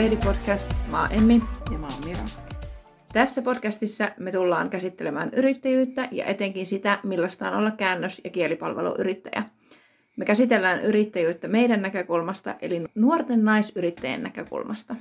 Moedi Podcast. Mä oon Emmi. Ja mä oon Mira. Tässä podcastissa me tullaan käsittelemään yrittäjyyttä ja etenkin sitä, millaista on olla käännös- ja kielipalveluyrittäjä. Me käsitellään yrittäjyyttä meidän näkökulmasta, eli nuorten naisyrittäjien näkökulmasta.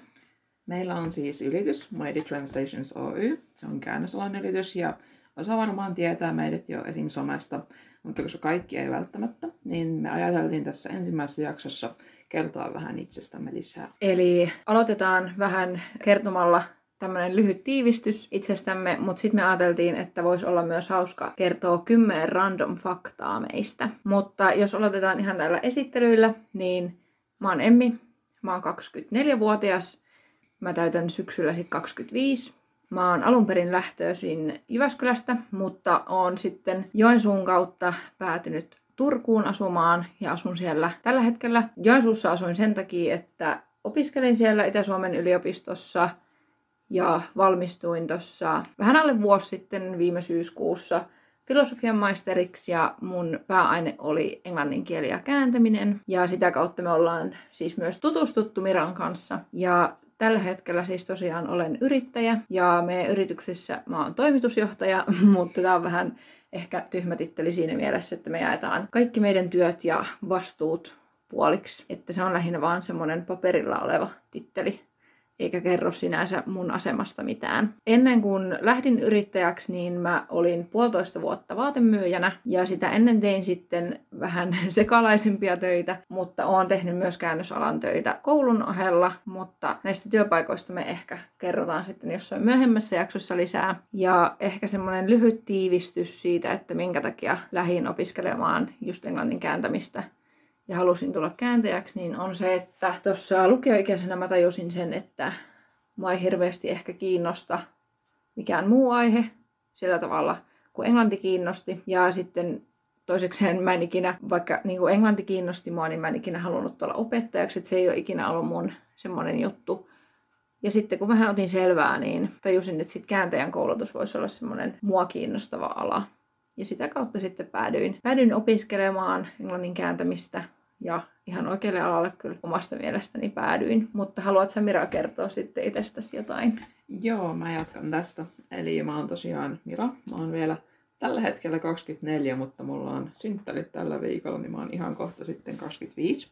Meillä on siis yritys, Mighty Translations Oy. Se on käännösalan yritys ja osa varmaan tietää meidät jo esim. somesta, mutta koska kaikki ei välttämättä, niin me ajateltiin tässä ensimmäisessä jaksossa kertoa vähän itsestämme lisää. Eli aloitetaan vähän kertomalla tämmöinen lyhyt tiivistys itsestämme, mutta sitten me ajateltiin, että voisi olla myös hauska kertoa kymmenen random faktaa meistä. Mutta jos aloitetaan ihan näillä esittelyillä, niin mä oon Emmi, mä oon 24-vuotias, mä täytän syksyllä sitten 25. Mä oon alun perin lähtöisin Jyväskylästä, mutta oon sitten Joensuun kautta päätynyt Turkuun asumaan ja asun siellä tällä hetkellä. Joensuussa asuin sen takia, että opiskelin siellä Itä-Suomen yliopistossa ja valmistuin tuossa vähän alle vuosi sitten viime syyskuussa filosofian maisteriksi ja mun pääaine oli englannin kieli ja kääntäminen. Ja sitä kautta me ollaan siis myös tutustuttu Miran kanssa. Ja Tällä hetkellä siis tosiaan olen yrittäjä ja meidän yrityksessä mä oon toimitusjohtaja, mutta tämä on vähän ehkä tyhmä titteli siinä mielessä, että me jaetaan kaikki meidän työt ja vastuut puoliksi. Että se on lähinnä vaan semmoinen paperilla oleva titteli eikä kerro sinänsä mun asemasta mitään. Ennen kuin lähdin yrittäjäksi, niin mä olin puolitoista vuotta vaatemyyjänä ja sitä ennen tein sitten vähän sekalaisempia töitä, mutta oon tehnyt myös käännösalan töitä koulun ohella, mutta näistä työpaikoista me ehkä kerrotaan sitten jossain myöhemmässä jaksossa lisää. Ja ehkä semmoinen lyhyt tiivistys siitä, että minkä takia lähdin opiskelemaan just englannin kääntämistä ja halusin tulla kääntäjäksi, niin on se, että tuossa lukioikäisenä mä tajusin sen, että mua ei hirveästi ehkä kiinnosta mikään muu aihe sillä tavalla, kuin englanti kiinnosti. Ja sitten toisekseen mä en ikinä, vaikka niin kuin englanti kiinnosti mua, niin mä en ikinä halunnut olla opettajaksi, että se ei ole ikinä ollut mun semmoinen juttu. Ja sitten kun vähän otin selvää, niin tajusin, että sitten kääntäjän koulutus voisi olla semmoinen mua kiinnostava ala. Ja sitä kautta sitten päädyin, päädyin opiskelemaan englannin kääntämistä ja ihan oikealle alalle kyllä omasta mielestäni päädyin. Mutta haluatko Mira kertoa sitten itsestäsi jotain? Joo, mä jatkan tästä. Eli mä oon tosiaan Mira. Mä oon vielä tällä hetkellä 24, mutta mulla on synttärit tällä viikolla, niin mä oon ihan kohta sitten 25.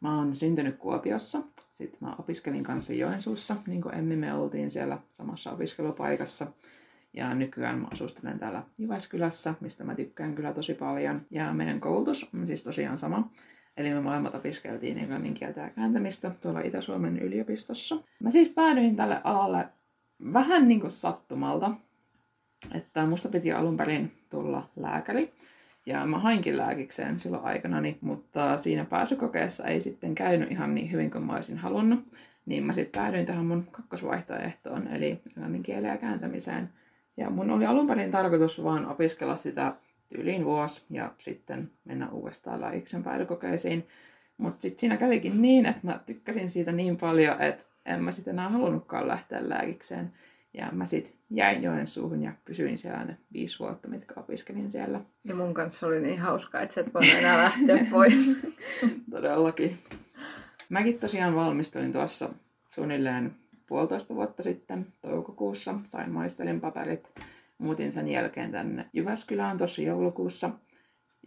Mä oon syntynyt Kuopiossa. Sitten mä opiskelin kanssa Joensuussa, niin kuin Emmi me oltiin siellä samassa opiskelupaikassa. Ja nykyään mä asustelen täällä Jyväskylässä, mistä mä tykkään kyllä tosi paljon. Ja meidän koulutus on siis tosiaan sama. Eli me molemmat opiskeltiin englannin kieltä ja kääntämistä tuolla Itä-Suomen yliopistossa. Mä siis päädyin tälle alalle vähän niin kuin sattumalta. Että musta piti alun perin tulla lääkäri. Ja mä hainkin lääkikseen silloin aikanani, mutta siinä pääsykokeessa ei sitten käynyt ihan niin hyvin kuin mä olisin halunnut. Niin mä sitten päädyin tähän mun kakkosvaihtoehtoon, eli englannin kielen ja kääntämiseen. Ja mun oli alun perin tarkoitus vaan opiskella sitä tyyliin vuosi ja sitten mennä uudestaan lääkiksen päädykokeisiin. Mutta sitten siinä kävikin niin, että mä tykkäsin siitä niin paljon, että en mä sitten enää halunnutkaan lähteä lääkikseen. Ja mä sitten jäin Joensuuhun ja pysyin siellä ne viisi vuotta, mitkä opiskelin siellä. Ja mun kanssa oli niin hauskaa, että sä et voi enää lähteä pois. Todellakin. Mäkin tosiaan valmistuin tuossa suunnilleen puolitoista vuotta sitten toukokuussa. Sain maistelin paperit muutin sen jälkeen tänne Jyväskylään tuossa joulukuussa.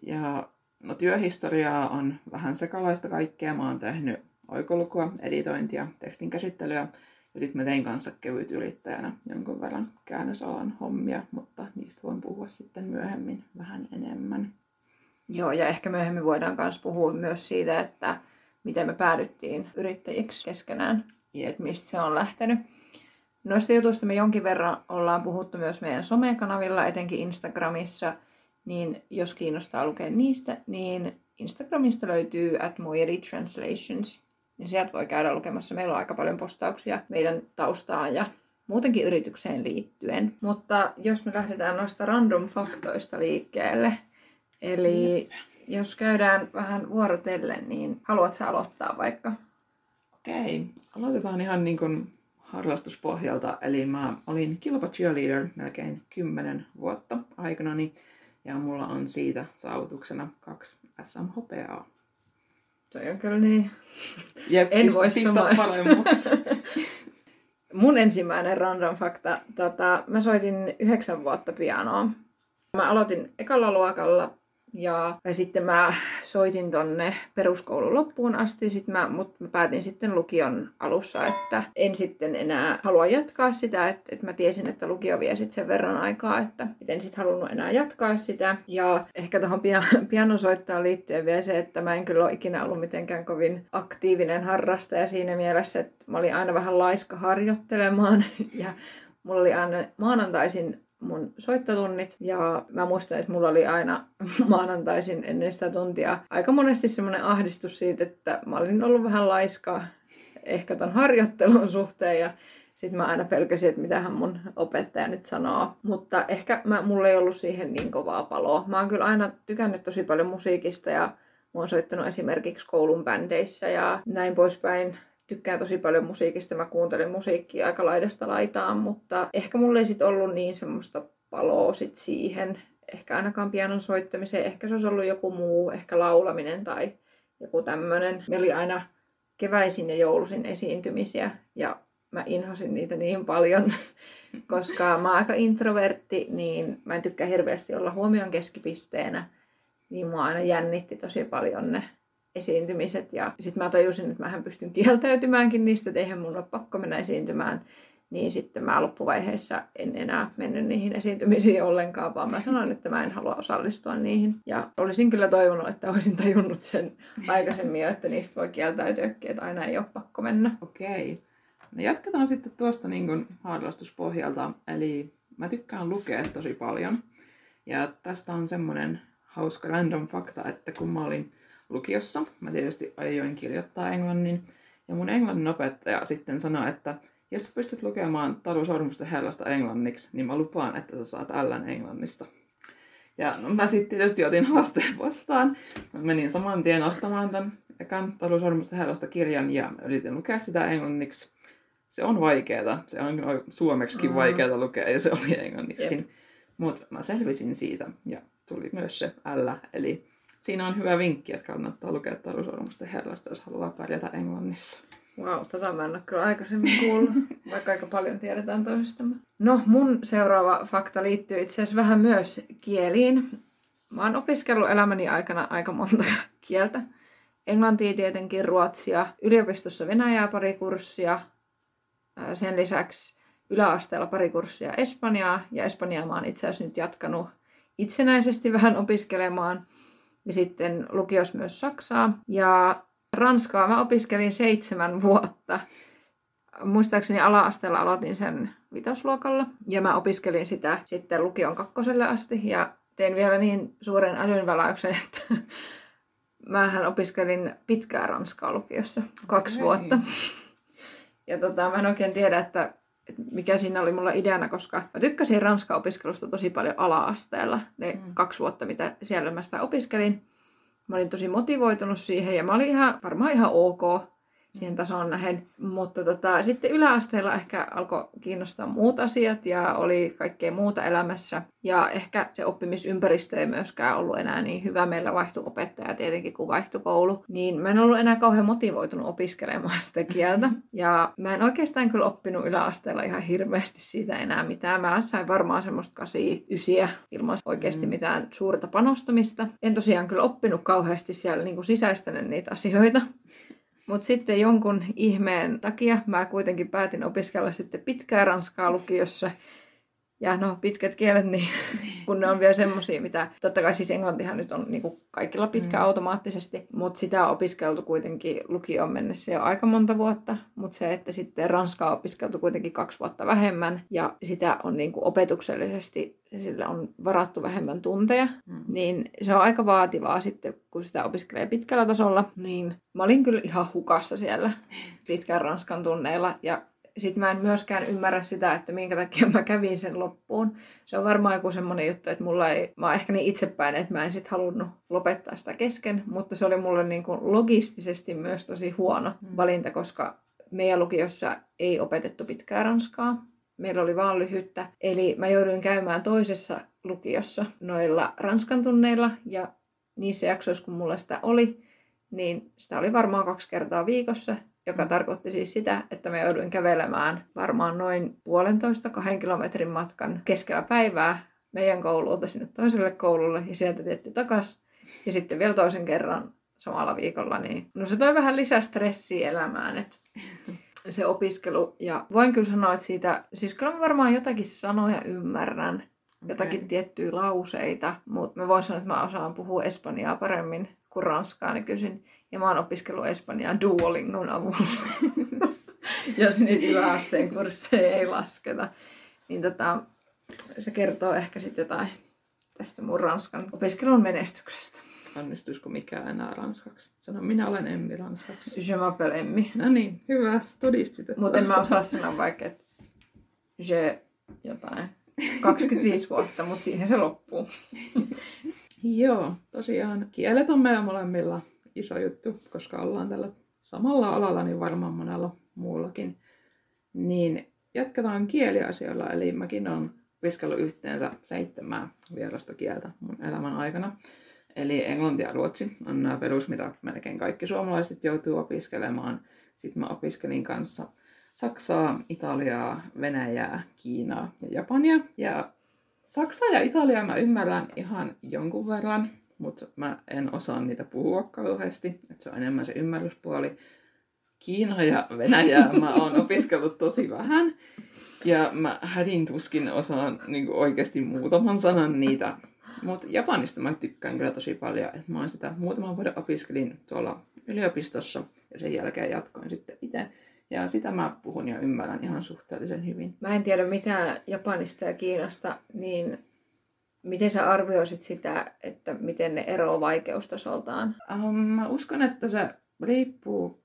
Ja no työhistoriaa on vähän sekalaista kaikkea. Mä oon tehnyt oikolukua, editointia, tekstin käsittelyä ja sitten mä tein kanssa kevyt yrittäjänä jonkun verran käännösalan hommia, mutta niistä voin puhua sitten myöhemmin vähän enemmän. Joo, ja ehkä myöhemmin voidaan myös puhua myös siitä, että miten me päädyttiin yrittäjiksi keskenään, yep. että mistä se on lähtenyt. Noista jutuista me jonkin verran ollaan puhuttu myös meidän somekanavilla, etenkin Instagramissa, niin jos kiinnostaa lukea niistä, niin Instagramista löytyy at Translations, niin sieltä voi käydä lukemassa. Meillä on aika paljon postauksia meidän taustaan ja muutenkin yritykseen liittyen. Mutta jos me lähdetään noista random faktoista liikkeelle, eli jos käydään vähän vuorotellen, niin haluatko aloittaa vaikka? Okei, aloitetaan ihan niin kuin harrastuspohjalta. Eli mä olin kilpa cheerleader melkein 10 vuotta aikanani ja mulla on siitä saavutuksena kaksi SM-hopeaa. Toi on kyllä niin. Jep, En pistä, voi pistä paremmaksi. Mun ensimmäinen random fakta. Tota, mä soitin yhdeksän vuotta pianoa. Mä aloitin ekalla luokalla ja, ja sitten mä soitin tonne peruskoulun loppuun asti, sit mä, mutta mä päätin sitten lukion alussa, että en sitten enää halua jatkaa sitä, että, että mä tiesin, että lukio vie sitten sen verran aikaa, että et en sitten halunnut enää jatkaa sitä. Ja ehkä tuohon pia- pianosoittoon liittyen vielä se, että mä en kyllä ole ikinä ollut mitenkään kovin aktiivinen harrastaja siinä mielessä, että mä olin aina vähän laiska harjoittelemaan ja mulla oli aina maanantaisin mun soittotunnit ja mä muistan, että mulla oli aina maanantaisin ennen sitä tuntia aika monesti semmoinen ahdistus siitä, että mä olin ollut vähän laiska ehkä ton harjoittelun suhteen ja sitten mä aina pelkäsin, että mitähän mun opettaja nyt sanoo. Mutta ehkä mä, mulla ei ollut siihen niin kovaa paloa. Mä oon kyllä aina tykännyt tosi paljon musiikista ja mä oon soittanut esimerkiksi koulun bändeissä ja näin poispäin tykkään tosi paljon musiikista, mä kuuntelen musiikkia aika laidasta laitaan, mutta ehkä mulla ei sit ollut niin semmoista paloa sit siihen, ehkä ainakaan pianon soittamiseen, ehkä se olisi ollut joku muu, ehkä laulaminen tai joku tämmöinen. Meillä oli aina keväisin ja joulusin esiintymisiä ja mä inhosin niitä niin paljon, koska mä oon aika introvertti, niin mä en tykkää hirveästi olla huomion keskipisteenä, niin mua aina jännitti tosi paljon ne esiintymiset. Ja sitten mä tajusin, että mähän pystyn kieltäytymäänkin niistä, että eihän mun ole pakko mennä esiintymään. Niin sitten mä loppuvaiheessa en enää mennyt niihin esiintymisiin ollenkaan, vaan mä sanoin, että mä en halua osallistua niihin. Ja olisin kyllä toivonut, että olisin tajunnut sen aikaisemmin jo, että niistä voi kieltäytyäkin, että aina ei ole pakko mennä. Okei. No jatketaan sitten tuosta niin harrastuspohjalta. Eli mä tykkään lukea tosi paljon. Ja tästä on semmoinen hauska random fakta, että kun mä olin lukiossa, mä tietysti aioin kirjoittaa englannin. Ja mun englannin opettaja sitten sanoi, että jos sä pystyt lukemaan Taru Sormusten herrasta englanniksi, niin mä lupaan, että sä saat Ln englannista. Ja no, mä sitten tietysti otin haasteen vastaan. Mä menin saman tien ostamaan tämän ekan Taru Sormusten herrasta kirjan ja yritin lukea sitä englanniksi. Se on vaikeeta. Se on suomeksikin Mm. vaikeata lukea ja se oli englanniksikin. Mutta mä selvisin siitä ja tuli myös se L. Eli siinä on hyvä vinkki, että kannattaa lukea Taru Sormusten herrasta, jos haluaa pärjätä englannissa. Wow, tätä mä en ole kyllä aikaisemmin kuullut, vaikka aika paljon tiedetään toisistamme. No, mun seuraava fakta liittyy itse asiassa vähän myös kieliin. Mä oon opiskellut elämäni aikana aika monta kieltä. Englantia tietenkin, ruotsia, yliopistossa venäjää pari kurssia, sen lisäksi yläasteella pari kurssia espanjaa, ja espanjaa mä oon itse asiassa nyt jatkanut itsenäisesti vähän opiskelemaan, ja sitten lukios myös saksaa, ja Ranskaa mä opiskelin seitsemän vuotta. Muistaakseni ala-asteella aloitin sen vitosluokalla ja mä opiskelin sitä sitten lukion kakkoselle asti ja tein vielä niin suuren älynväläyksen, että mähän opiskelin pitkää ranskaa lukiossa, kaksi Okei. vuotta. Ja tota, mä en oikein tiedä, että mikä siinä oli mulla ideana, koska mä tykkäsin ranskan opiskelusta tosi paljon ala-asteella. Ne Mm. kaksi vuotta, mitä siellä mä sitä opiskelin. Mä olin tosi motivoitunut siihen ja mä olin ihan, varmaan ihan ok siihen tasoon nähen. Mutta tota, sitten yläasteella ehkä alkoi kiinnostaa muut asiat ja oli kaikkea muuta elämässä. Ja ehkä se oppimisympäristö ei myöskään ollut enää niin hyvä. Meillä vaihtui opettaja tietenkin, kun vaihtui koulu. Niin mä en ollut enää kauhean motivoitunut opiskelemaan sitä kieltä. Ja mä en oikeastaan kyllä oppinut yläasteella ihan hirveästi siitä enää mitään. Mä sain varmaan semmoista 8 ilman oikeasti Mm. mitään suurta panostamista. En tosiaan kyllä oppinut kauheasti siellä niin kuin sisäistänyt niitä asioita. Mutta sitten jonkun ihmeen takia mä kuitenkin päätin opiskella sitten pitkää ranskaa lukiossa. Ja no, pitkät kielet, niin kun ne on vielä semmosia, mitä... Totta kai siis englantihan nyt on niinku kaikilla pitkä Mm. automaattisesti, mutta sitä on opiskeltu kuitenkin lukioon mennessä jo aika monta vuotta. Mutta se, että sitten ranskaa on opiskeltu kuitenkin kaksi vuotta vähemmän ja sitä on niinku opetuksellisesti, sillä on varattu vähemmän tunteja, Mm. Niin se on aika vaativaa sitten, kun sitä opiskelee pitkällä tasolla. Niin mä olin kyllä ihan hukassa siellä pitkän ranskan tunneilla ja sitten mä en myöskään ymmärrä sitä, että minkä takia mä kävin sen loppuun. Se on varmaan joku semmoinen juttu, että mulla ei, mä oon ehkä niin itsepäin, että mä en sit halunnut lopettaa sitä kesken, mutta se oli mulle niin kuin logistisesti myös tosi huono Mm. valinta, koska meidän lukiossa ei opetettu pitkää ranskaa. Meillä oli vaan lyhyttä. Eli mä jouduin käymään toisessa lukiossa noilla ranskan tunneilla ja niissä jaksoissa, kun mulla sitä oli, niin sitä oli varmaan kaksi kertaa viikossa, joka tarkoitti siis sitä, että me jouduin kävelemään varmaan noin puolentoista kahden kilometrin matkan keskellä päivää meidän koululta sinne toiselle koululle ja sieltä tietty takas. Ja sitten vielä toisen kerran samalla viikolla, niin no se toi vähän lisää stressiä elämään, että se opiskelu. Ja voin kyllä sanoa, että siitä, siis kyllä mä varmaan jotakin sanoja ymmärrän, jotakin Okei. tiettyjä lauseita, mutta mä voin sanoa, että mä osaan puhua espanjaa paremmin kuin ranskaa nykyisin. Ja mä oon opiskellut espanjaa Duolingon avulla. Jos niitä yläasteen kursseja ei lasketa. Niin tota, se kertoo ehkä sitten jotain tästä mun ranskan opiskelun menestyksestä. Onnistuisiko mikään enää ranskaksi? Sano, minä olen Emmi ranskaksi. Je m'appelle Emmi. No niin, hyvä. Todistit, Mutta en mä osaa sanoa vaikka, että je jotain. 25 vuotta, mutta siihen se loppuu. Joo, tosiaan kielet on meillä molemmilla iso juttu, koska ollaan tällä samalla alalla, niin varmaan monella muullakin. Niin jatketaan kieliasioilla, eli mäkin olen opiskellut yhteensä seitsemää vierasta kieltä mun elämän aikana. Eli englanti ja ruotsi on nämä perus, mitä melkein kaikki suomalaiset joutuu opiskelemaan. Sitten mä opiskelin kanssa Saksaa, Italiaa, Venäjää, Kiinaa ja Japania. Ja Saksaa ja Italiaa mä ymmärrän ihan jonkun verran, mutta mä en osaa niitä puhua kauheasti. että se on enemmän se ymmärryspuoli. Kiina ja Venäjää mä oon opiskellut tosi vähän. Ja mä hädin tuskin osaan niin oikeasti muutaman sanan niitä. Mutta Japanista mä tykkään kyllä tosi paljon. että mä oon sitä muutaman vuoden opiskelin tuolla yliopistossa ja sen jälkeen jatkoin sitten itse. Ja sitä mä puhun ja ymmärrän ihan suhteellisen hyvin. Mä en tiedä mitään Japanista ja Kiinasta, niin miten sä arvioisit sitä, että miten ne eroaa vaikeustasoltaan? Um, mä uskon, että se riippuu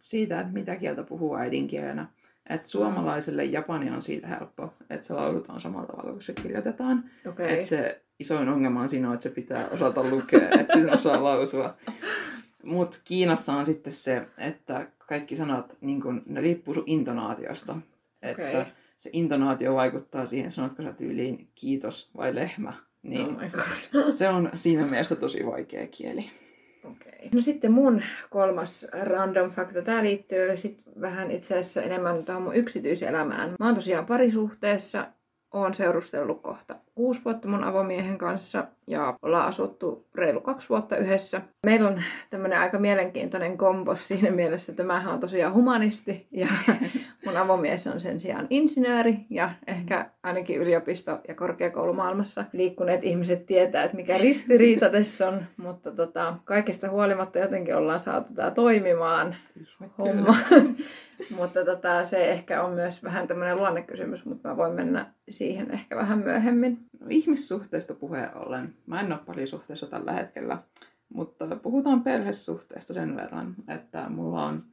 siitä, että mitä kieltä puhuu äidinkielenä. Et suomalaiselle japani on siitä helppo, että se lausutaan samalla tavalla kuin se kirjoitetaan. Okay. Et se isoin ongelma on siinä, että se pitää osata lukea, että sitä osaa lausua. Mutta Kiinassa on sitten se, että kaikki sanat, niin kun, ne riippuu sun intonaatiosta. Että Okei. se intonaatio vaikuttaa siihen, sanotko sä tyyliin kiitos vai lehmä. Niin Oh my god. se on siinä mielessä tosi vaikea kieli. Okei. No sitten mun kolmas random fakta. Tämä liittyy sit vähän itse asiassa enemmän tuohon mun yksityiselämään. Mä oon tosiaan parisuhteessa. Oon seurustellut kohta kuusi vuotta mun avomiehen kanssa ja ollaan asuttu reilu kaksi vuotta yhdessä. Meillä on tämmönen aika mielenkiintoinen kombo siinä mielessä, että mähän on tosiaan humanisti ja mun avomies on sen sijaan insinööri ja ehkä ainakin yliopisto- ja korkeakoulumaailmassa liikkuneet ihmiset tietää, että mikä ristiriita tässä on, mutta tota, kaikesta huolimatta jotenkin ollaan saatu tämä toimimaan homma. mutta tota, se ehkä on myös vähän tämmöinen luonnekysymys, mutta mä voin mennä siihen ehkä vähän myöhemmin. No, ihmissuhteista puheen ollen. Mä en ole parisuhteessa tällä hetkellä, mutta puhutaan perhesuhteesta sen verran, että mulla on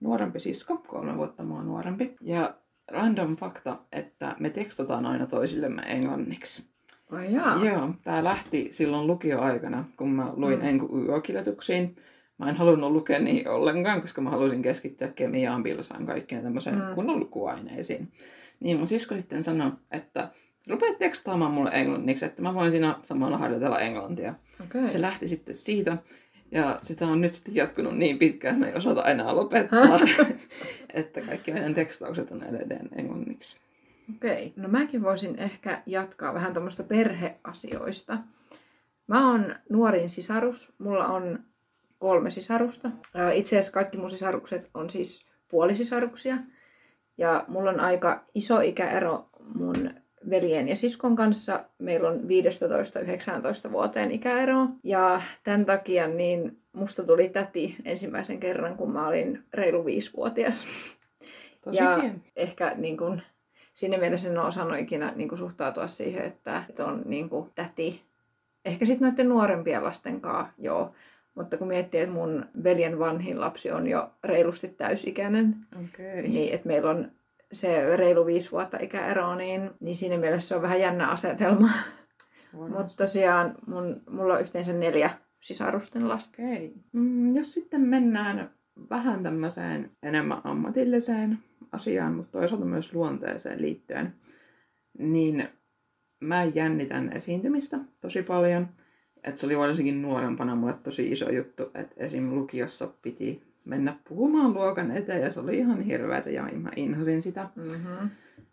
nuorempi sisko, kolme vuotta mua nuorempi. Ja random fakta, että me tekstataan aina toisillemme englanniksi. Ai jaa. Joo, tää lähti silloin lukioaikana, kun mä luin Mm. mm. enku-kirjoituksiin. Mä en halunnut lukea niihin ollenkaan, koska mä halusin keskittyä kemiaan, bilsaan, kaikkeen tämmöiseen Mm. mm. kunnon lukuaineisiin. Niin mun sisko sitten sanoi, että rupea tekstaamaan mulle englanniksi, että mä voin siinä samalla harjoitella englantia. Okei. Se lähti sitten siitä. Ja sitä on nyt sitten jatkunut niin pitkään, että me ei osata enää lopettaa. että kaikki meidän tekstaukset on edelleen englanniksi. Okei. No mäkin voisin ehkä jatkaa vähän tuommoista perheasioista. Mä oon nuorin sisarus. Mulla on kolme sisarusta. Itse asiassa kaikki mun sisarukset on siis puolisisaruksia. Ja mulla on aika iso ikäero mun veljen ja siskon kanssa. Meillä on 15-19 vuoteen ikäero. Ja tämän takia niin musta tuli täti ensimmäisen kerran, kun mä olin reilu viisivuotias. Tosi Ja pieni. ehkä niin kun, siinä mielessä en ole osannut ikinä niin kun, suhtautua siihen, että, että on niin kun, täti. Ehkä sitten noiden nuorempien lasten kanssa, joo. Mutta kun miettii, että mun veljen vanhin lapsi on jo reilusti täysikäinen, Okei. niin että meillä on se reilu viisi vuotta ikäero, niin, niin siinä mielessä se on vähän jännä asetelma. Mutta tosiaan mun, mulla on yhteensä neljä sisarusten lasta. Okei. Mm, jos sitten mennään vähän tämmöiseen enemmän ammatilliseen asiaan, mutta toisaalta myös luonteeseen liittyen, niin mä jännitän esiintymistä tosi paljon. Et se oli varsinkin nuorempana mulle tosi iso juttu, että esim. lukiossa piti mennä puhumaan luokan eteen ja se oli ihan hirveätä ja mä inhosin sitä. Mm-hmm.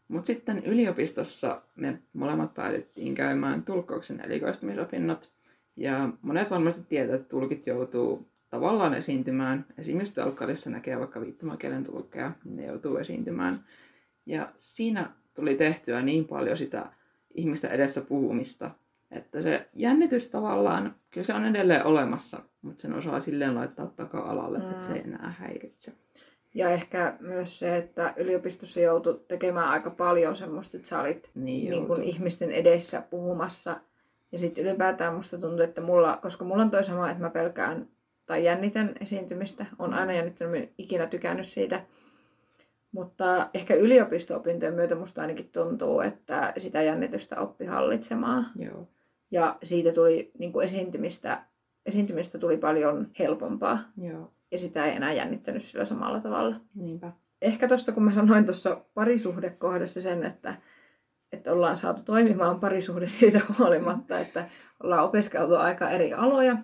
Mutta sitten yliopistossa me molemmat päädyttiin käymään tulkkauksen erikoistumisopinnot. Ja monet varmasti tietää, että tulkit joutuu tavallaan esiintymään. Esimerkiksi telkkarissa näkee vaikka viittomakielen tulkkeja, niin ne joutuu esiintymään. Ja siinä tuli tehtyä niin paljon sitä ihmistä edessä puhumista, että se jännitys tavallaan, kyllä se on edelleen olemassa, mutta sen osaa silleen laittaa taka-alalle, mm. että se ei enää häiritse. Ja ehkä myös se, että yliopistossa joutui tekemään aika paljon semmoista, että sä olit Niin niin kuin ihmisten edessä puhumassa. Ja sitten ylipäätään musta tuntuu, että mulla, koska mulla on toi sama, että mä pelkään tai jännitän esiintymistä. on aina jännittänyt, mä en ikinä tykännyt siitä. Mutta ehkä yliopisto-opintojen myötä musta ainakin tuntuu, että sitä jännitystä oppi hallitsemaan. Joo. Ja siitä tuli niin kuin esiintymistä, esiintymistä tuli paljon helpompaa. Joo, Ja sitä ei enää jännittänyt sillä samalla tavalla niinpä. ehkä tuosta, kun mä sanoin tuossa parisuhdekohdassa sen, että, että ollaan saatu toimimaan parisuhde siitä huolimatta, että ollaan opiskeltu aika eri aloja,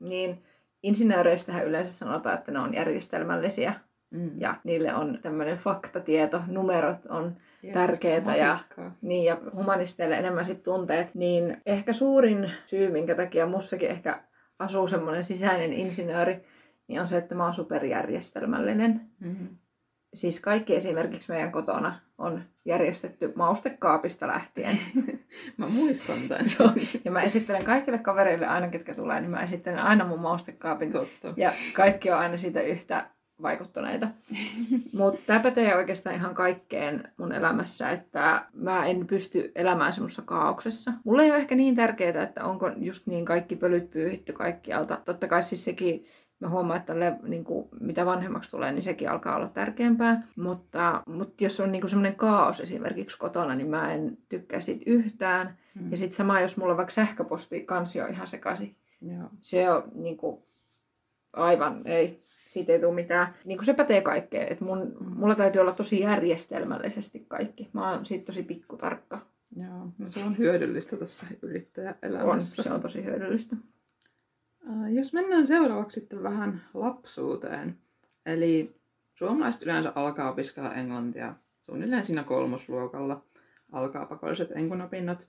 niin insinööreistähän yleensä sanotaan, että ne on järjestelmällisiä Mm. ja niille on tämmöinen faktatieto, numerot on Jep, tärkeitä ja, niin, ja humanisteille enemmän sit tunteet, niin ehkä suurin syy, minkä takia mussakin ehkä asuu semmoinen sisäinen insinööri, niin on se, että mä oon superjärjestelmällinen Mm-hmm. siis kaikki esimerkiksi meidän kotona on järjestetty maustekaapista lähtien. Mä muistan tämän. Ja mä esittelen kaikille kavereille aina, ketkä tulee, niin mä esittelen aina mun maustekaapin. Totta. Ja kaikki on aina siitä yhtä vaikuttuneita. Mutta tämä pätee oikeastaan ihan kaikkeen mun elämässä, että mä en pysty elämään semmoisessa kaauksessa. Mulle ei ole ehkä niin tärkeää, että onko just niin kaikki pölyt pyyhitty kaikkialta. Totta kai siis sekin, mä huomaan, että le, niin kuin, mitä vanhemmaksi tulee, niin sekin alkaa olla tärkeämpää. Mutta, mutta jos on niin semmoinen kaos esimerkiksi kotona, niin mä en tykkää siitä yhtään. Mm. Ja sitten sama, jos mulla on vaikka sähköposti, kansi on ihan sekaisin Joo. se on niin kuin, aivan, ei, siitä ei tule mitään. Niin kuin se pätee kaikkeen, että mun, mulla täytyy olla tosi järjestelmällisesti kaikki. Mä oon siitä tosi pikkutarkka. Joo. No se on hyödyllistä tässä On, yrittäjäelämässä. se on tosi hyödyllistä. Äh, Jos mennään seuraavaksi sitten vähän lapsuuteen. Eli suomalaiset yleensä alkaa opiskella englantia suunnilleen siinä kolmosluokalla. Alkaa pakolliset enkunopinnot.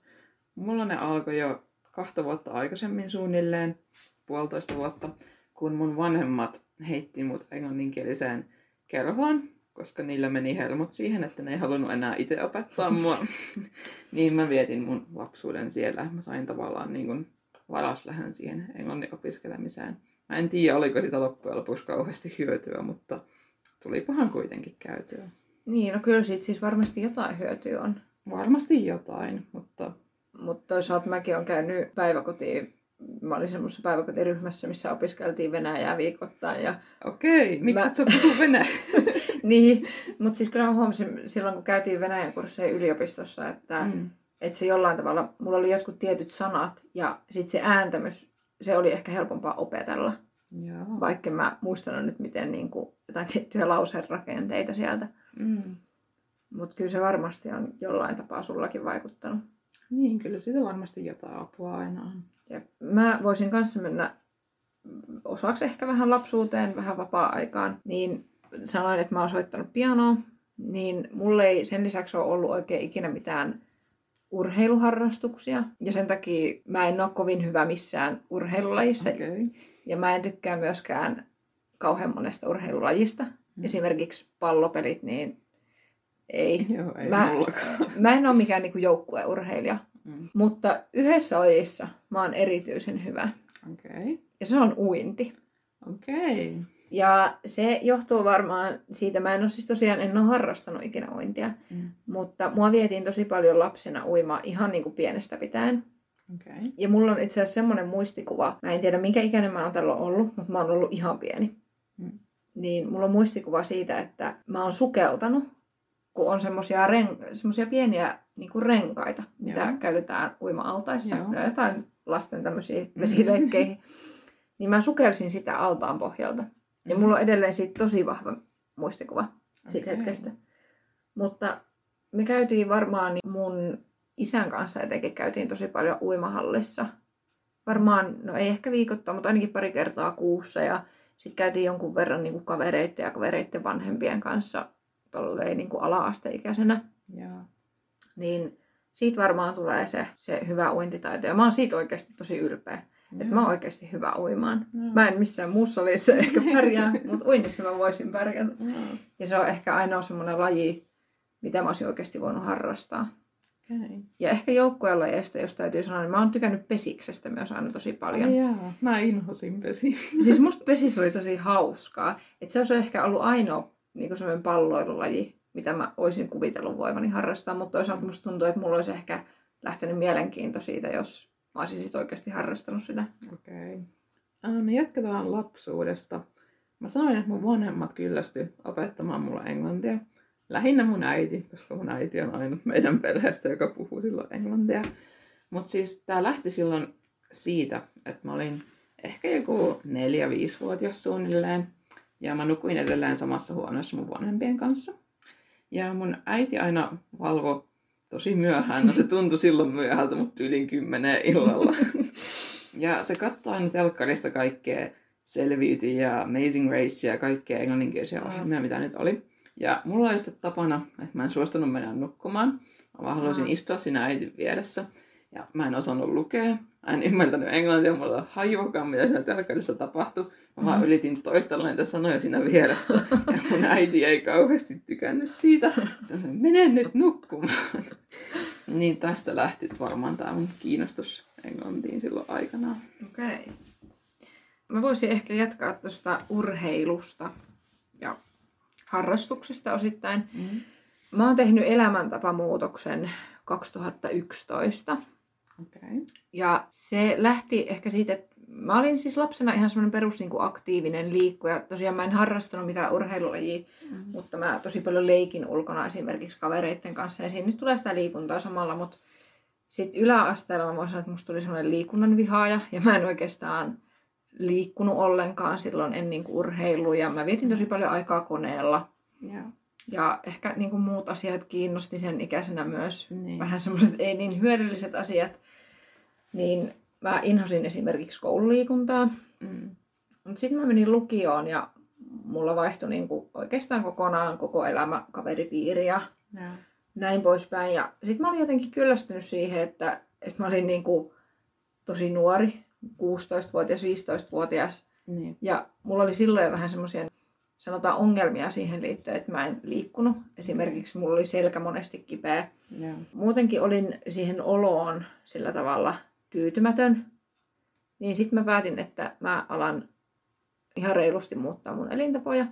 Mulla ne alkoi jo kahta vuotta aikaisemmin suunnilleen, puolitoista vuotta, kun mun vanhemmat heitti mut englanninkieliseen kerhoon, koska niillä meni helmut siihen, että ne ei halunnut enää itse opettaa mua. niin mä vietin mun lapsuuden siellä. Mä sain tavallaan niin kuin varaslähön siihen englannin opiskelemiseen. Mä en tiedä, oliko sitä loppujen lopuksi kauheasti hyötyä, mutta tulipahan kuitenkin käytyä. Niin, no kyllä siitä siis varmasti jotain hyötyä on. Varmasti jotain, mutta Mutta toisaalta mäkin olen käynyt päiväkotiin. Mä olin semmoisessa päiväkotiryhmässä, missä opiskeltiin Venäjää viikoittain. Ja okei, miksi Mä- et sä puhu venäjää? niin, mutta siis kyllä mä huomasin silloin, kun käytiin Venäjän kursseja yliopistossa, että Mm. että se jollain tavalla, mulla oli jotkut tietyt sanat ja sitten se ääntämys, se oli ehkä helpompaa opetella, Joo. vaikka mä muistanut nyt miten niin kuin, jotain tiettyjä lauserakenteita sieltä. Mm. Mutta kyllä se varmasti on jollain tapaa sullakin vaikuttanut. Niin, kyllä siitä varmasti jotain apua aina on. Ja mä voisin kanssa mennä osaksi ehkä vähän lapsuuteen, vähän vapaa-aikaan, niin sanoin, että mä oon soittanut pianoa, niin mulle ei sen lisäksi ole ollut oikein ikinä mitään urheiluharrastuksia. Ja sen takia mä en ole kovin hyvä missään urheilulajissa. Okay. Ja mä en tykkää myöskään kauhean monesta urheilulajista. Mm. Esimerkiksi pallopelit, niin ei. Joo, ei Mä- mullakaan. Mä en ole mikään niinku joukkueurheilija. Mm. Mutta yhdessä lajissa mä oon erityisen hyvä. Okay. Ja se on uinti. Okei. Okay. Ja se johtuu varmaan siitä, mä en ole siis tosiaan, en ole harrastanut ikinä uintia. Mm. Mutta mua vietiin tosi paljon lapsena uimaan ihan niin kuin pienestä pitäen. Okay. Ja mulla on itse asiassa semmoinen muistikuva, mä en tiedä minkä ikäinen mä oon tällä ollut, mutta mä oon ollut ihan pieni. Mm. Niin mulla on muistikuva siitä, että mä oon sukeltanut, kun on semmosia, ren- semmosia pieniä niin kuin renkaita, mitä Joo. käytetään uima-altaissa. Joo. On jotain lasten tämmöisiä vesileikkeihin. niin mä sukelsin sitä altaan pohjalta. Ja mulla on edelleen siitä tosi vahva muistikuva siitä Okei. hetkestä. Mutta me käytiin varmaan niin mun isän kanssa etenkin käytiin tosi paljon uimahallissa. varmaan, no ei ehkä viikoittaa, mutta ainakin pari kertaa kuussa. Ja sitten käytiin jonkun verran niin kuin kavereiden ja kavereiden vanhempien kanssa tolleen niin kuin ala-asteikäisenä. Niin siitä varmaan tulee se, se hyvä uintitaito. Ja mä oon siitä oikeasti tosi ylpeä. Että mä oon oikeasti hyvä uimaan. Joo. Mä en missään muussa lajissa ehkä pärjää, mutta uinnissa mä voisin pärjätä. Joo. Ja se on ehkä ainoa semmoinen laji, mitä mä olisin oikeasti voinut harrastaa. Okei. Ja ehkä joukkuelajeista, jos täytyy sanoa, niin mä oon tykännyt pesiksestä myös aina tosi paljon. Ai jaa, mä inhosin pesistä. Siis musta pesis oli tosi hauskaa. Että se olisi ehkä ollut ainoa niin semmoinen palloilulaji, mitä mä olisin kuvitellut voivani harrastaa. Mutta toisaalta musta tuntuu, että mulla olisi ehkä lähtenyt mielenkiinto siitä, jos mä olisin sit oikeasti harrastanut sitä. Okei. Okay. Me jatketaan lapsuudesta. Mä sanoin, että mun vanhemmat kyllästy opettamaan mulle englantia. Lähinnä mun äiti, koska mun äiti on ainut meidän perheestä, joka puhuu silloin englantia. Mutta siis tää lähti silloin siitä, että mä olin ehkä joku neljä 5 vuotias suunnilleen. Ja mä nukuin edelleen samassa huoneessa mun vanhempien kanssa. Ja mun äiti aina valvo tosi myöhään. No se tuntui silloin myöhältä, mutta yli kymmenen illalla. ja se katsoi aina telkkarista kaikkea Selviyty ja Amazing Race ja kaikkea englanninkielisiä ohjelmia, mitä nyt oli. Ja mulla oli sitten tapana, että mä en suostunut mennä nukkumaan. Mä vaan halusin Aa. istua siinä äitin vieressä. Ja mä en osannut lukea. Mä en ymmärtänyt englantia, mulla ei hajuakaan, mitä siinä telkkarissa tapahtui. Mä vaan Mm. yritin toistella niitä sanoja siinä vieressä. Ja mun äiti ei kauheasti tykännyt siitä. Se sanoi, mene nyt nukkumaan. niin tästä lähti varmaan tämä mun kiinnostus englantiin silloin aikanaan. Okei. Okay. Mä voisin ehkä jatkaa tuosta urheilusta ja harrastuksesta osittain. Mm. Mä oon tehnyt elämäntapamuutoksen 2011. Okay. Ja se lähti ehkä siitä, että mä olin siis lapsena ihan semmoinen perus niin kuin aktiivinen liikkuja. Tosiaan mä en harrastanut mitään urheilulajia, Mm. mutta mä tosi paljon leikin ulkona esimerkiksi kavereiden kanssa. Ja siinä nyt tulee sitä liikuntaa samalla, mutta sitten yläasteella mä voin sanoa, että musta tuli semmoinen liikunnan vihaaja. Ja mä en oikeastaan liikkunut ollenkaan silloin, en niin urheilu. Ja mä vietin tosi paljon aikaa koneella. Joo. Ja ehkä niin kuin muut asiat kiinnosti sen ikäisenä myös. Niin. Vähän semmoiset ei niin hyödylliset asiat. Niin mä inhosin esimerkiksi koululiikuntaa. Mm. Mutta sitten mä menin lukioon ja mulla vaihtui niinku oikeastaan kokonaan koko elämä kaveripiiri ja Joo. näin poispäin. Ja sitten mä olin jotenkin kyllästynyt siihen, että, että mä olin niinku tosi nuori, 16-vuotias, 15-vuotias. Niin. Ja mulla oli silloin jo vähän semmoisia, sanotaan ongelmia siihen liittyen, että mä en liikkunut. Esimerkiksi mulla oli selkä monesti kipeä. Joo. Muutenkin olin siihen oloon sillä tavalla tyytymätön. Niin sitten mä päätin, että mä alan ihan reilusti muuttaa mun elintapoja.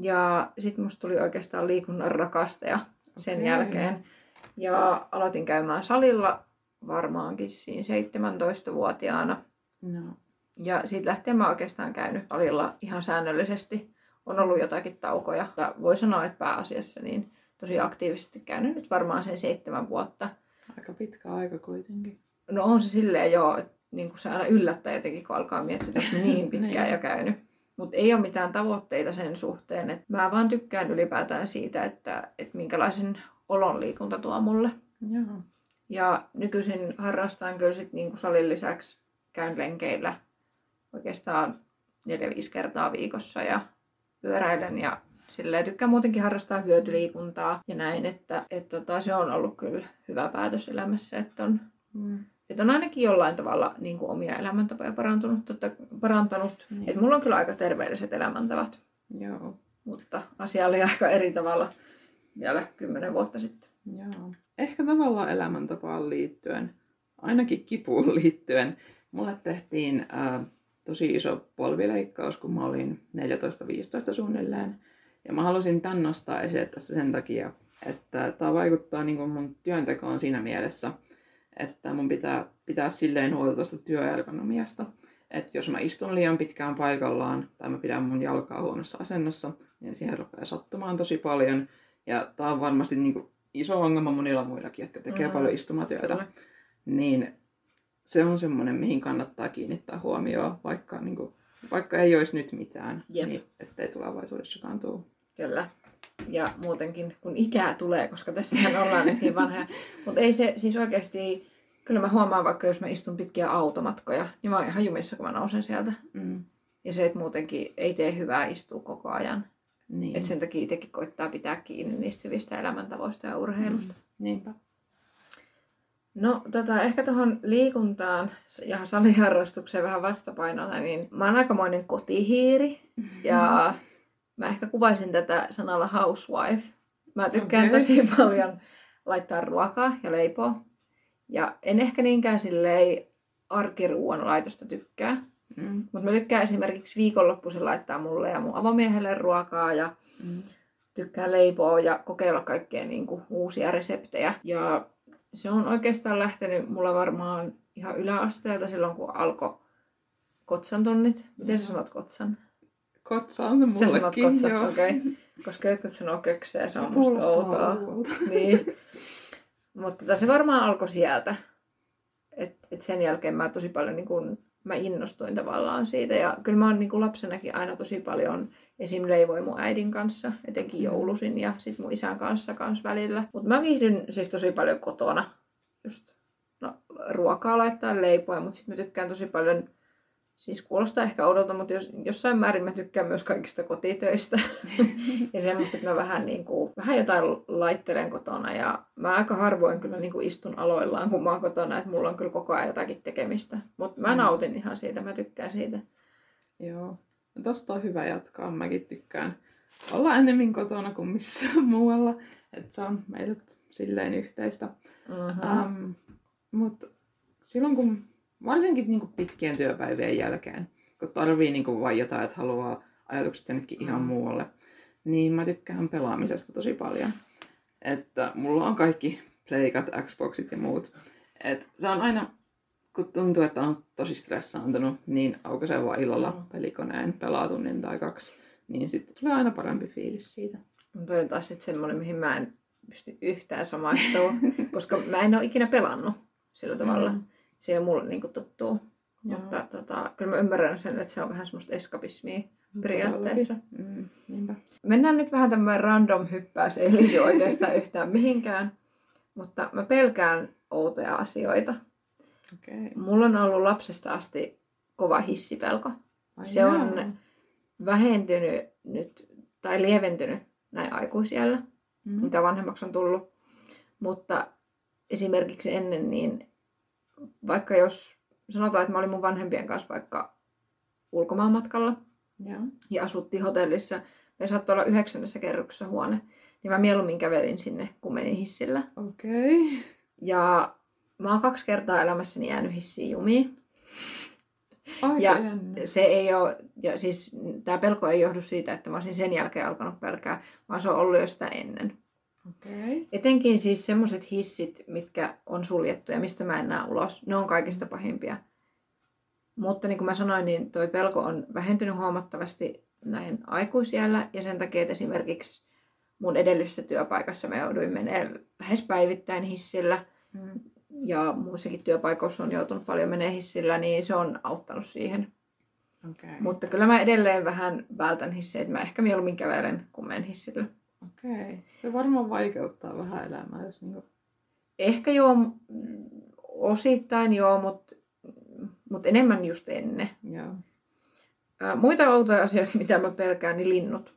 Ja sitten musta tuli oikeastaan liikunnan rakastaja sen Okei. jälkeen. Ja aloitin käymään salilla varmaankin siinä 17-vuotiaana. No. Ja siitä lähtien mä oikeastaan käynyt salilla ihan säännöllisesti. On ollut jotakin taukoja. Mutta voi sanoa, että pääasiassa niin tosi aktiivisesti käynyt nyt varmaan sen seitsemän vuotta. Aika pitkä aika kuitenkin. No on se silleen joo, että niin kuin se aina yllättää jotenkin, kun alkaa miettiä, että niin pitkään Niin. jo käynyt. Mutta ei ole mitään tavoitteita sen suhteen. Et mä vaan tykkään ylipäätään siitä, että, että minkälaisen olon liikunta tuo mulle. Joo. Ja nykyisin harrastan kyllä sit niinku salin lisäksi käyn lenkeillä oikeastaan 4-5 kertaa viikossa ja pyöräilen ja silleen tykkään muutenkin harrastaa hyötyliikuntaa ja näin, että, että tota, se on ollut kyllä hyvä päätös elämässä, että on, Mm. Että on ainakin jollain tavalla niin kuin omia elämäntapoja parantunut, totta, parantanut. Niin. Et mulla on kyllä aika terveelliset elämäntavat, Joo. mutta asia oli aika eri tavalla vielä kymmenen vuotta sitten. Joo. Ehkä tavallaan elämäntapaan liittyen, ainakin kipuun liittyen, mulle tehtiin ää, tosi iso polvileikkaus, kun mä olin 14-15 suunnilleen. Ja mä halusin tän nostaa esille tässä sen takia, että tämä vaikuttaa niin mun työntekoon siinä mielessä, että mun pitää pitää silleen huolta tuosta työergonomiasta. Että jos mä istun liian pitkään paikallaan tai mä pidän mun jalkaa huonossa asennossa, niin siihen rupeaa sattumaan tosi paljon. Ja tää on varmasti niin kuin iso ongelma monilla muillakin, jotka tekee Mm, paljon istumatyötä. Kyllä. Niin se on semmoinen, mihin kannattaa kiinnittää huomioon, vaikka, niin kuin, vaikka ei olisi nyt mitään, Jep. niin ettei tulevaisuudessakaan tule. Kyllä. Ja muutenkin, kun ikää tulee, koska tässähän ollaan nyt niin vanhoja. Mutta ei se siis oikeasti, Kyllä mä huomaan vaikka, jos mä istun pitkiä automatkoja, niin mä oon ihan jumissa, kun mä nousen sieltä. Mm. Ja se, että muutenkin ei tee hyvää istua koko ajan. Niin. Et sen takia itsekin koittaa pitää kiinni niistä hyvistä elämäntavoista ja urheilusta. Niinpä. No tota, ehkä tuohon liikuntaan ja saliharrastukseen vähän vastapainona, niin mä oon aikamoinen kotihiiri. Ja mä ehkä kuvaisin tätä sanalla housewife. Mä tykkään Okei. tosi paljon laittaa ruokaa ja leipoa. Ja en ehkä niinkään silleen arkiruuan laitosta tykkää. Mm. Mutta mä tykkään esimerkiksi viikonloppuisin laittaa mulle ja mun avomiehelle ruokaa ja Mm. tykkään leipoa ja kokeilla kaikkea niin kuin, uusia reseptejä. Ja se on oikeastaan lähtenyt mulla varmaan ihan yläasteelta silloin, kun alkoi kotsan tunnit. Miten sä sanot kotsan? Kotsa on se Sä sanot mullekin, kotsan, joo. okei. Okay. Koska jotkut sanoo kökseen, se, Se on musta outoa. Niin. Mutta tota, se varmaan alkoi sieltä. Et, et sen jälkeen mä tosi paljon niin kun, mä innostuin tavallaan siitä. Ja kyllä mä oon niin kun lapsenakin aina tosi paljon esim. leivoi mun äidin kanssa, etenkin joulusin ja sit mun isän kanssa kans välillä. Mutta mä viihdyn siis tosi paljon kotona. Just no, ruokaa laittaa leipoa, mutta sitten mä tykkään tosi paljon Siis kuulostaa ehkä oudolta, mutta jos, jossain määrin mä tykkään myös kaikista kotitöistä. ja semmoista, että mä vähän, niin kuin, vähän jotain laittelen kotona. Ja mä aika harvoin kyllä niin kuin istun aloillaan, kun mä oon kotona. Että mulla on kyllä koko ajan jotakin tekemistä. Mutta mä Mm. nautin ihan siitä, mä tykkään siitä. Joo. No tosta on hyvä jatkaa. Mäkin tykkään olla enemmän kotona kuin missään muualla. Että se on meille silleen yhteistä. Mm-hmm. Um, Mutta silloin kun, varsinkin niinku pitkien työpäivien jälkeen, kun tarvii niinku vaieta, että haluaa ajatukset jonnekin ihan Mm. muualle, niin mä tykkään pelaamisesta tosi paljon. Että mulla on kaikki pleikat, Xboxit ja muut. Et se on aina, kun tuntuu, että on tosi stressaantunut, niin aukaisee vaan illalla Mm. pelikoneen, pelaa tunnin tai kaksi, niin sitten tulee aina parempi fiilis siitä. Mutta toi on taas sitten semmoinen, mihin mä en pysty yhtään samaistua, koska mä en ole ikinä pelannut sillä tavalla. Mm. Se ei ole mulle niinku tuttuu. Joo. Mutta tota, kyllä mä ymmärrän sen, että se on vähän semmoista eskapismia periaatteessa. Mm, niinpä. Mennään nyt vähän tämmöinen random hyppäys, ei liity oikeastaan yhtään mihinkään. Mutta mä pelkään outoja asioita. Okay. Mulla on ollut lapsesta asti kova hissipelko. Ai Se on- Vähentynyt nyt, tai lieventynyt näin aikuisiellä, Mm. mitä vanhemmaksi on tullut. Mutta esimerkiksi ennen, niin vaikka jos sanotaan, että mä olin mun vanhempien kanssa vaikka ulkomaanmatkalla, Joo. ja asuttiin hotellissa. Me saattoi olla yhdeksännessä kerroksessa huone. Niin mä mieluummin kävelin sinne, kun menin hissillä. Okei. Okay. Ja mä oon kaksi kertaa elämässäni jäänyt hissiin jumiin. Aika Ja jännä. Se ei ole, ja siis tää pelko ei johdu siitä, että mä olisin sen jälkeen alkanut pelkää, vaan se on ollut jo sitä ennen. Okay. Etenkin siis semmoset hissit, mitkä on suljettu ja mistä mä en näe ulos, ne on kaikista pahimpia. Mutta niin kuin mä sanoin, niin toi pelko on vähentynyt huomattavasti näin aikuisiellä ja sen takia, että esimerkiksi mun edellisessä työpaikassa mä jouduin menemään lähes päivittäin hissillä Mm. ja muissakin työpaikoissa on joutunut paljon menemään hissillä, niin se on auttanut siihen. Okei. Mutta kyllä mä edelleen vähän vältän hissiä, että mä ehkä mieluummin kävelen, kun menen hissillä. Okei. Se varmaan vaikeuttaa vähän elämää, jos niinku... Ehkä joo, osittain joo, mutta mut enemmän just ennen. Joo. Ää, muita outoja asioita, mitä mä pelkään, niin linnut.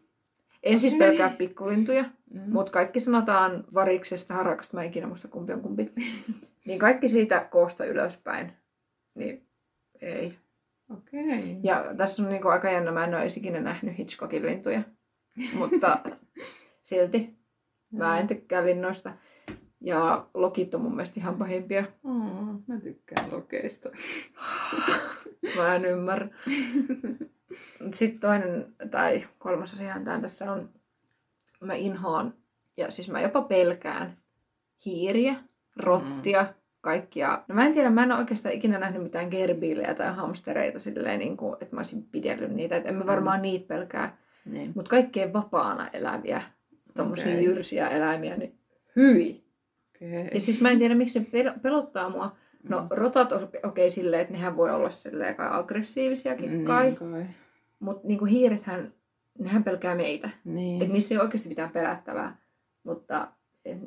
En siis pelkää pikkulintuja, Mm. mutta kaikki sanotaan variksesta, harakasta, mä en ikinä muista kumpi on kumpi. niin kaikki siitä koosta ylöspäin, niin ei. Okei. Ja tässä on niinku aika jännä, mä en ole ikinä nähnyt Hitchcockin lintuja, mutta silti mä en tykkää linnoista. Ja lokit on mun mielestä ihan pahimpia. Oh, mä tykkään lokeista. Mä en ymmärrä. Sitten toinen tai kolmas asiahan tää tässä on, mä inhoan ja siis mä jopa pelkään hiiriä, rottia, kaikkia. No mä en tiedä, mä en ole oikeastaan ikinä nähnyt mitään gerbiilejä tai hamstereita silleen, niin kuin, että mä olisin pidellyt niitä. Et en mä varmaan niitä pelkää. Niin. Mutta kaikkeen vapaana eläviä, tommosia Okei. jyrsiä eläimiä, niin hyi. Okei. Ja siis mä en tiedä, miksi ne pel- pelottaa mua. No Mm. rotat on okei okay, silleen, että nehän voi olla silleen kai aggressiivisiakin kai. Niin kai. Mutta niinku hiirethän, nehän pelkää meitä. Niin. Et niissä ei oikeasti mitään pelättävää. Mutta en,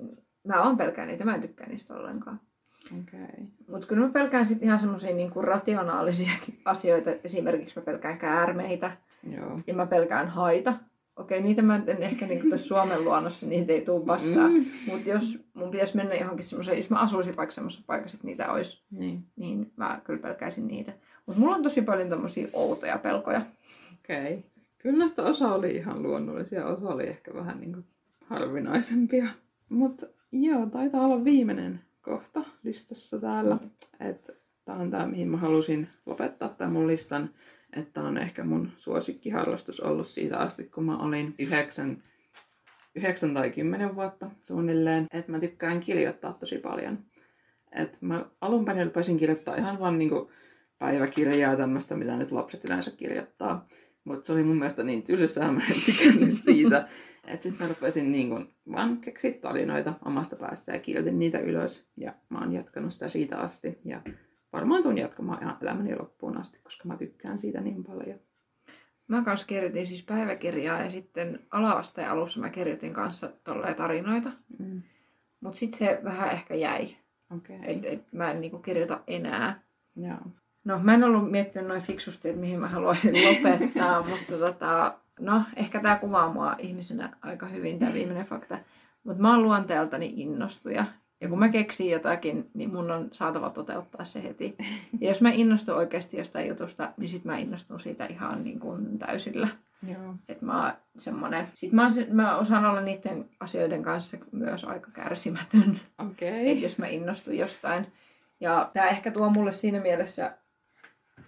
mä oon pelkää niitä, mä en tykkää niistä ollenkaan. Okei. Okay. Mutta kyllä mä pelkään sitten ihan semmoisia niinku rationaalisiakin asioita. Esimerkiksi mä pelkään käärmeitä Joo. ja mä pelkään haita. Okei, niitä mä en ehkä niinku tässä Suomen luonnossa, niitä ei tule vastaan. Mm. Mutta jos mun pitäisi mennä johonkin semmoiseen, jos mä asuisin vaikka semmoisessa paikassa, että niitä olisi, Niin. niin mä kyllä pelkäisin niitä. Mutta mulla on tosi paljon tommosia outoja pelkoja. Okei. Okay. Kyllä näistä osa oli ihan luonnollisia, osa oli ehkä vähän niin kuin harvinaisempia. Mutta joo, taitaa olla viimeinen kohta listassa täällä. Että tää on tää, mihin mä halusin lopettaa tämän mun listan. Että on ehkä mun suosikkiharrastus ollut siitä asti, kun mä olin yhdeksän, yhdeksän tai kymmenen vuotta suunnilleen. Että mä tykkään kirjoittaa tosi paljon. Et mä alun perin rupesin kirjoittaa ihan vaan niinku päiväkirjaa tämmöistä, mitä nyt lapset yleensä kirjoittaa. Mutta se oli mun mielestä niin tylsää, mä en tykännyt siitä. Että sitten mä rupesin niin kun vaan keksiä tarinoita omasta päästä ja kirjoitin niitä ylös. Ja mä oon jatkanut sitä siitä asti. Ja varmaan tuun jatkamaan ihan elämäni loppuun asti, koska mä tykkään siitä niin paljon. Mä kanssa kirjoitin siis päiväkirjaa ja sitten ala-asteen alussa mä kirjoitin kanssa tolleen tarinoita. Mm. Mutta sitten se vähän ehkä jäi. Okay. Et, et mä en niinku kirjoita enää. Joo. No mä en ollut miettinyt noin fiksusti, että mihin mä haluaisin lopettaa, mutta tota, no ehkä tämä kuvaa mua ihmisenä aika hyvin tämä viimeinen fakta. Mutta mä oon luonteeltani innostuja. Ja kun mä keksin jotakin, niin mun on saatava toteuttaa se heti. Ja jos mä innostun oikeasti jostain jutusta, niin sit mä innostun siitä ihan niin kuin täysillä. Joo. Että mä oon semmonen... Sit mä, oon se, mä osaan olla niiden asioiden kanssa myös aika kärsimätön. Okei. Et jos mä innostun jostain. Ja tämä ehkä tuo mulle siinä mielessä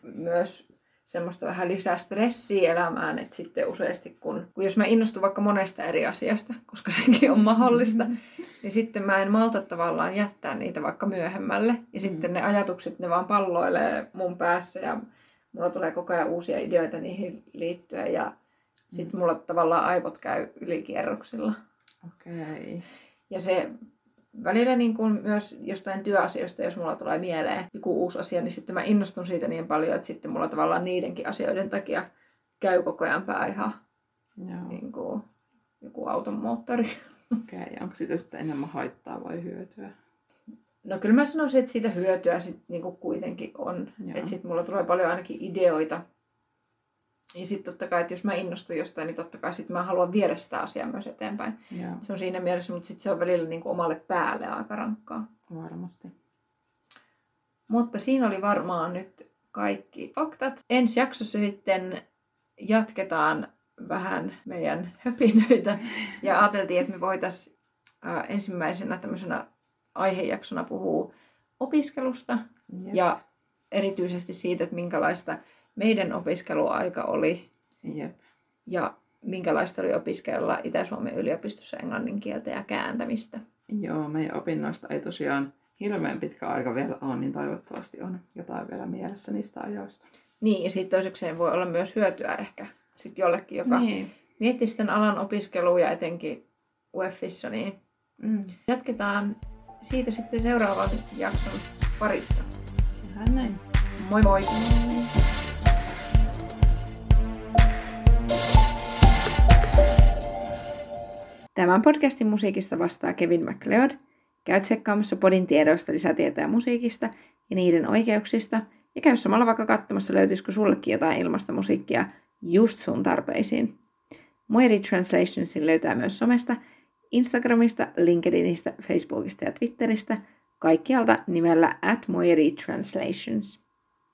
myös semmoista vähän lisää stressiä elämään, että sitten useasti kun, kun jos mä innostun vaikka monesta eri asiasta, koska sekin on mahdollista, niin sitten mä en malta tavallaan jättää niitä vaikka myöhemmälle. Ja sitten ne ajatukset, ne vaan palloilee mun päässä ja mulla tulee koko ajan uusia ideoita niihin liittyen ja sitten mulla tavallaan aivot käy ylikierroksilla. Okei. Ja se välillä niin kuin myös jostain työasioista, jos mulla tulee mieleen joku uusi asia, niin sitten mä innostun siitä niin paljon, että sitten mulla tavallaan niidenkin asioiden takia käy koko ajan pää ihan Joo. niin kuin joku auton moottori. Okei. Onko siitä sitten enemmän haittaa vai hyötyä? No kyllä mä sanoisin, että siitä hyötyä sit niin kuin kuitenkin on. Että sitten mulla tulee paljon ainakin ideoita. Ja sitten totta kai, että jos mä innostun jostain, niin totta kai sit mä haluan viedä sitä asiaa myös eteenpäin. Joo. Se on siinä mielessä, mutta sitten se on välillä niin kuin omalle päälle aika rankkaa. Varmasti. Mutta siinä oli varmaan nyt kaikki faktat. Ensi jaksossa sitten jatketaan vähän meidän höpinöitä ja ajateltiin, että me voitaisiin ensimmäisenä tämmöisenä aihejaksona puhua opiskelusta Jep. ja erityisesti siitä, että minkälaista meidän opiskeluaika oli Jep. ja minkälaista oli opiskella Itä-Suomen yliopistossa englannin kieltä ja kääntämistä. Joo, meidän opinnoista ei tosiaan hirveän pitkä aika vielä ole, niin toivottavasti on jotain vielä mielessä niistä ajoista. Niin, ja sitten toisekseen voi olla myös hyötyä ehkä sit jollekin, joka Niin. miettii sitten alan opiskelua ja etenkin UEFissa, niin Mm. jatketaan siitä sitten seuraavan jakson parissa. Ihan näin. Moi moi! Tämän podcastin musiikista vastaa Kevin MacLeod. Käy tsekkaamassa podin tiedoista lisätietoja musiikista ja niiden oikeuksista. Ja käy samalla vaikka katsomassa, löytyisikö sullekin jotain ilmasta musiikkia just sun tarpeisiin. Moiri Translationsin löytää myös somesta, Instagramista, LinkedInistä, Facebookista ja Twitteristä, kaikkialta nimellä at Moiri Translations.